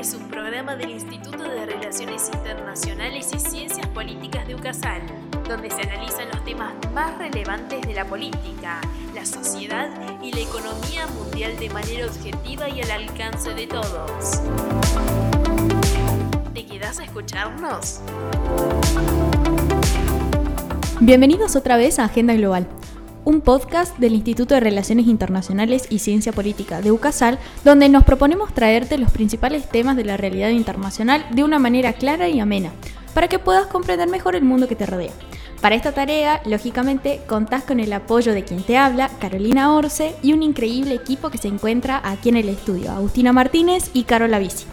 es un programa del Instituto de Relaciones Internacionales y Ciencias Políticas de UCASAL, donde se analizan los temas más relevantes de la política, la sociedad y la economía mundial de manera objetiva y al alcance de todos. ¿Te quedas a escucharnos? Bienvenidos otra vez a Agenda Global un podcast del Instituto de Relaciones Internacionales y Ciencia Política de UCASAL, donde nos proponemos traerte los principales temas de la realidad internacional de una manera clara y amena, para que puedas comprender mejor el mundo que te rodea. Para esta tarea, lógicamente, contás con el apoyo de quien te habla, Carolina Orce, y un increíble equipo que se encuentra aquí en el estudio, Agustina Martínez y Carola Bici.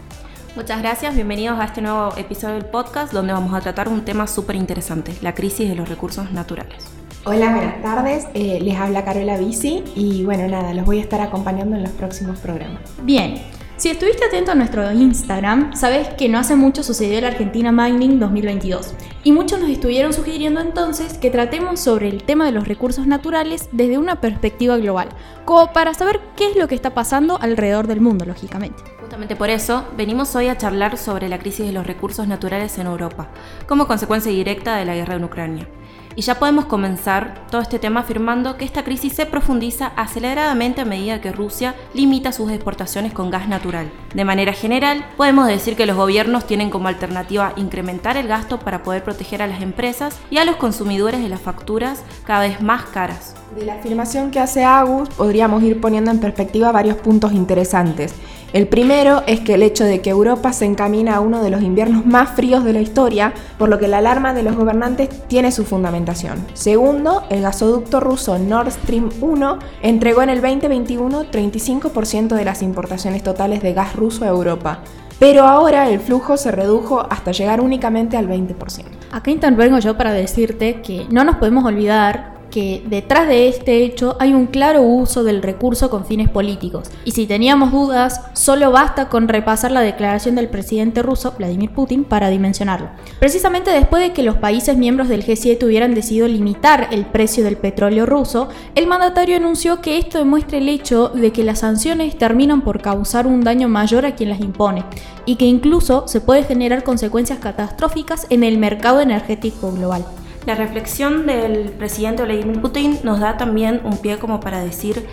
Muchas gracias, bienvenidos a este nuevo episodio del podcast donde vamos a tratar un tema súper interesante, la crisis de los recursos naturales. Hola, buenas tardes. Eh, les habla Carola Bici y bueno, nada, los voy a estar acompañando en los próximos programas. Bien, si estuviste atento a nuestro Instagram, sabes que no hace mucho sucedió el Argentina Mining 2022 y muchos nos estuvieron sugiriendo entonces que tratemos sobre el tema de los recursos naturales desde una perspectiva global, como para saber qué es lo que está pasando alrededor del mundo, lógicamente. Justamente por eso venimos hoy a charlar sobre la crisis de los recursos naturales en Europa, como consecuencia directa de la guerra en Ucrania. Y ya podemos comenzar todo este tema afirmando que esta crisis se profundiza aceleradamente a medida que Rusia limita sus exportaciones con gas natural. De manera general, podemos decir que los gobiernos tienen como alternativa incrementar el gasto para poder proteger a las empresas y a los consumidores de las facturas cada vez más caras. De la afirmación que hace Agus, podríamos ir poniendo en perspectiva varios puntos interesantes. El primero es que el hecho de que Europa se encamina a uno de los inviernos más fríos de la historia, por lo que la alarma de los gobernantes tiene su fundamentación. Segundo, el gasoducto ruso Nord Stream 1 entregó en el 2021 35% de las importaciones totales de gas ruso a Europa. Pero ahora el flujo se redujo hasta llegar únicamente al 20%. Acá intervengo yo para decirte que no nos podemos olvidar que detrás de este hecho hay un claro uso del recurso con fines políticos. Y si teníamos dudas, solo basta con repasar la declaración del presidente ruso, Vladimir Putin, para dimensionarlo. Precisamente después de que los países miembros del G7 hubieran decidido limitar el precio del petróleo ruso, el mandatario anunció que esto demuestra el hecho de que las sanciones terminan por causar un daño mayor a quien las impone y que incluso se puede generar consecuencias catastróficas en el mercado energético global. La reflexión del presidente Vladimir Putin nos da también un pie como para decir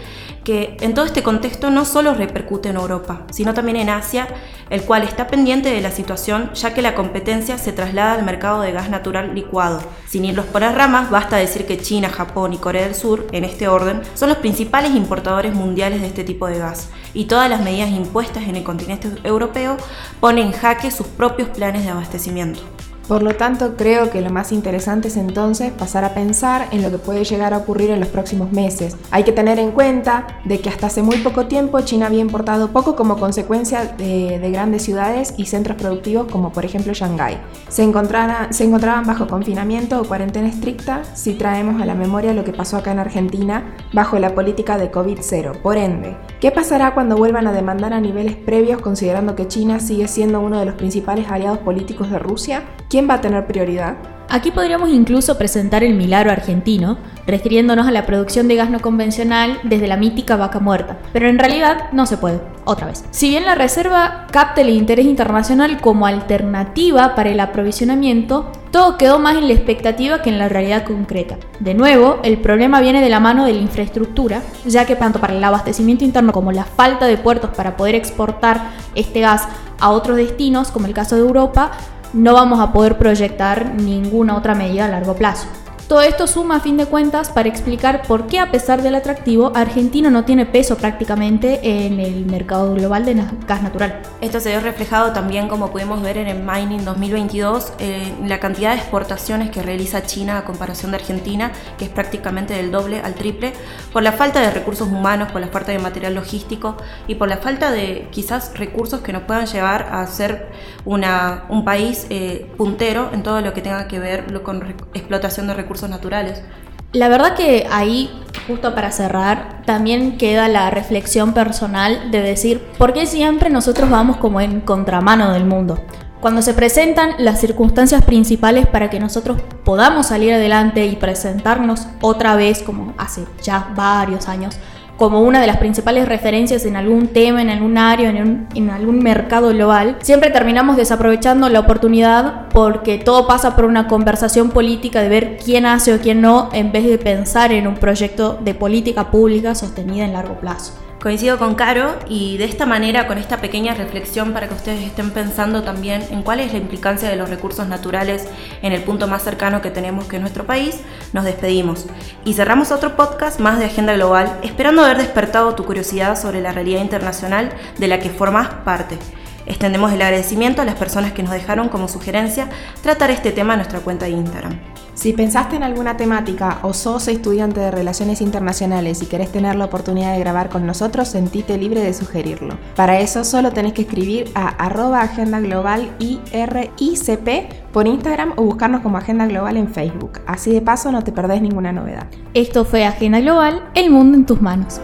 que en todo este contexto no solo repercute en Europa, sino también en Asia, el cual está pendiente de la situación ya que la competencia se traslada al mercado de gas natural licuado. Sin irlos por las ramas, basta decir que China, Japón y Corea del Sur, en este orden, son los principales importadores mundiales de este tipo de gas, y todas las medidas impuestas en el continente europeo ponen en jaque sus propios planes de abastecimiento. Por lo tanto, creo que lo más interesante es entonces pasar a pensar en lo que puede llegar a ocurrir en los próximos meses. Hay que tener en cuenta de que hasta hace muy poco tiempo China había importado poco como consecuencia de, grandes ciudades y centros productivos como por ejemplo Shanghái. Se, se encontraban bajo confinamiento o cuarentena estricta si traemos a la memoria lo que pasó acá en Argentina bajo la política de COVID-0. Por ende, ¿qué pasará cuando vuelvan a demandar a niveles previos considerando que China sigue siendo uno de los principales aliados políticos de Rusia? ¿Quién va a tener prioridad? Aquí podríamos incluso presentar el milagro argentino, refiriéndonos a la producción de gas no convencional desde la mítica vaca muerta, pero en realidad no se puede, otra vez. Si bien la reserva capta el interés internacional como alternativa para el aprovisionamiento, todo quedó más en la expectativa que en la realidad concreta. De nuevo, el problema viene de la mano de la infraestructura, ya que tanto para el abastecimiento interno como la falta de puertos para poder exportar este gas a otros destinos, como el caso de Europa, no vamos a poder proyectar ninguna otra medida a largo plazo. Todo esto suma a fin de cuentas para explicar por qué a pesar del atractivo, Argentina no tiene peso prácticamente en el mercado global de gas natural. Esto se ve reflejado también, como pudimos ver en el Mining 2022, en la cantidad de exportaciones que realiza China a comparación de Argentina, que es prácticamente del doble al triple, por la falta de recursos humanos, por la falta de material logístico y por la falta de quizás recursos que nos puedan llevar a ser una, un país eh, puntero en todo lo que tenga que ver con explotación de recursos naturales. La verdad que ahí, justo para cerrar, también queda la reflexión personal de decir, ¿por qué siempre nosotros vamos como en contramano del mundo? Cuando se presentan las circunstancias principales para que nosotros podamos salir adelante y presentarnos otra vez, como hace ya varios años, como una de las principales referencias en algún tema, en algún área, en, en algún mercado global, siempre terminamos desaprovechando la oportunidad porque todo pasa por una conversación política de ver quién hace o quién no, en vez de pensar en un proyecto de política pública sostenida en largo plazo. Coincido con Caro y de esta manera, con esta pequeña reflexión para que ustedes estén pensando también en cuál es la implicancia de los recursos naturales en el punto más cercano que tenemos que es nuestro país, nos despedimos y cerramos otro podcast más de Agenda Global, esperando haber despertado tu curiosidad sobre la realidad internacional de la que formas parte. Extendemos el agradecimiento a las personas que nos dejaron como sugerencia tratar este tema en nuestra cuenta de Instagram. Si pensaste en alguna temática o sos estudiante de Relaciones Internacionales y querés tener la oportunidad de grabar con nosotros, sentite libre de sugerirlo. Para eso solo tenés que escribir a arroba Agenda Global IRICP por Instagram o buscarnos como Agenda Global en Facebook. Así de paso no te perdés ninguna novedad. Esto fue Agenda Global, el mundo en tus manos.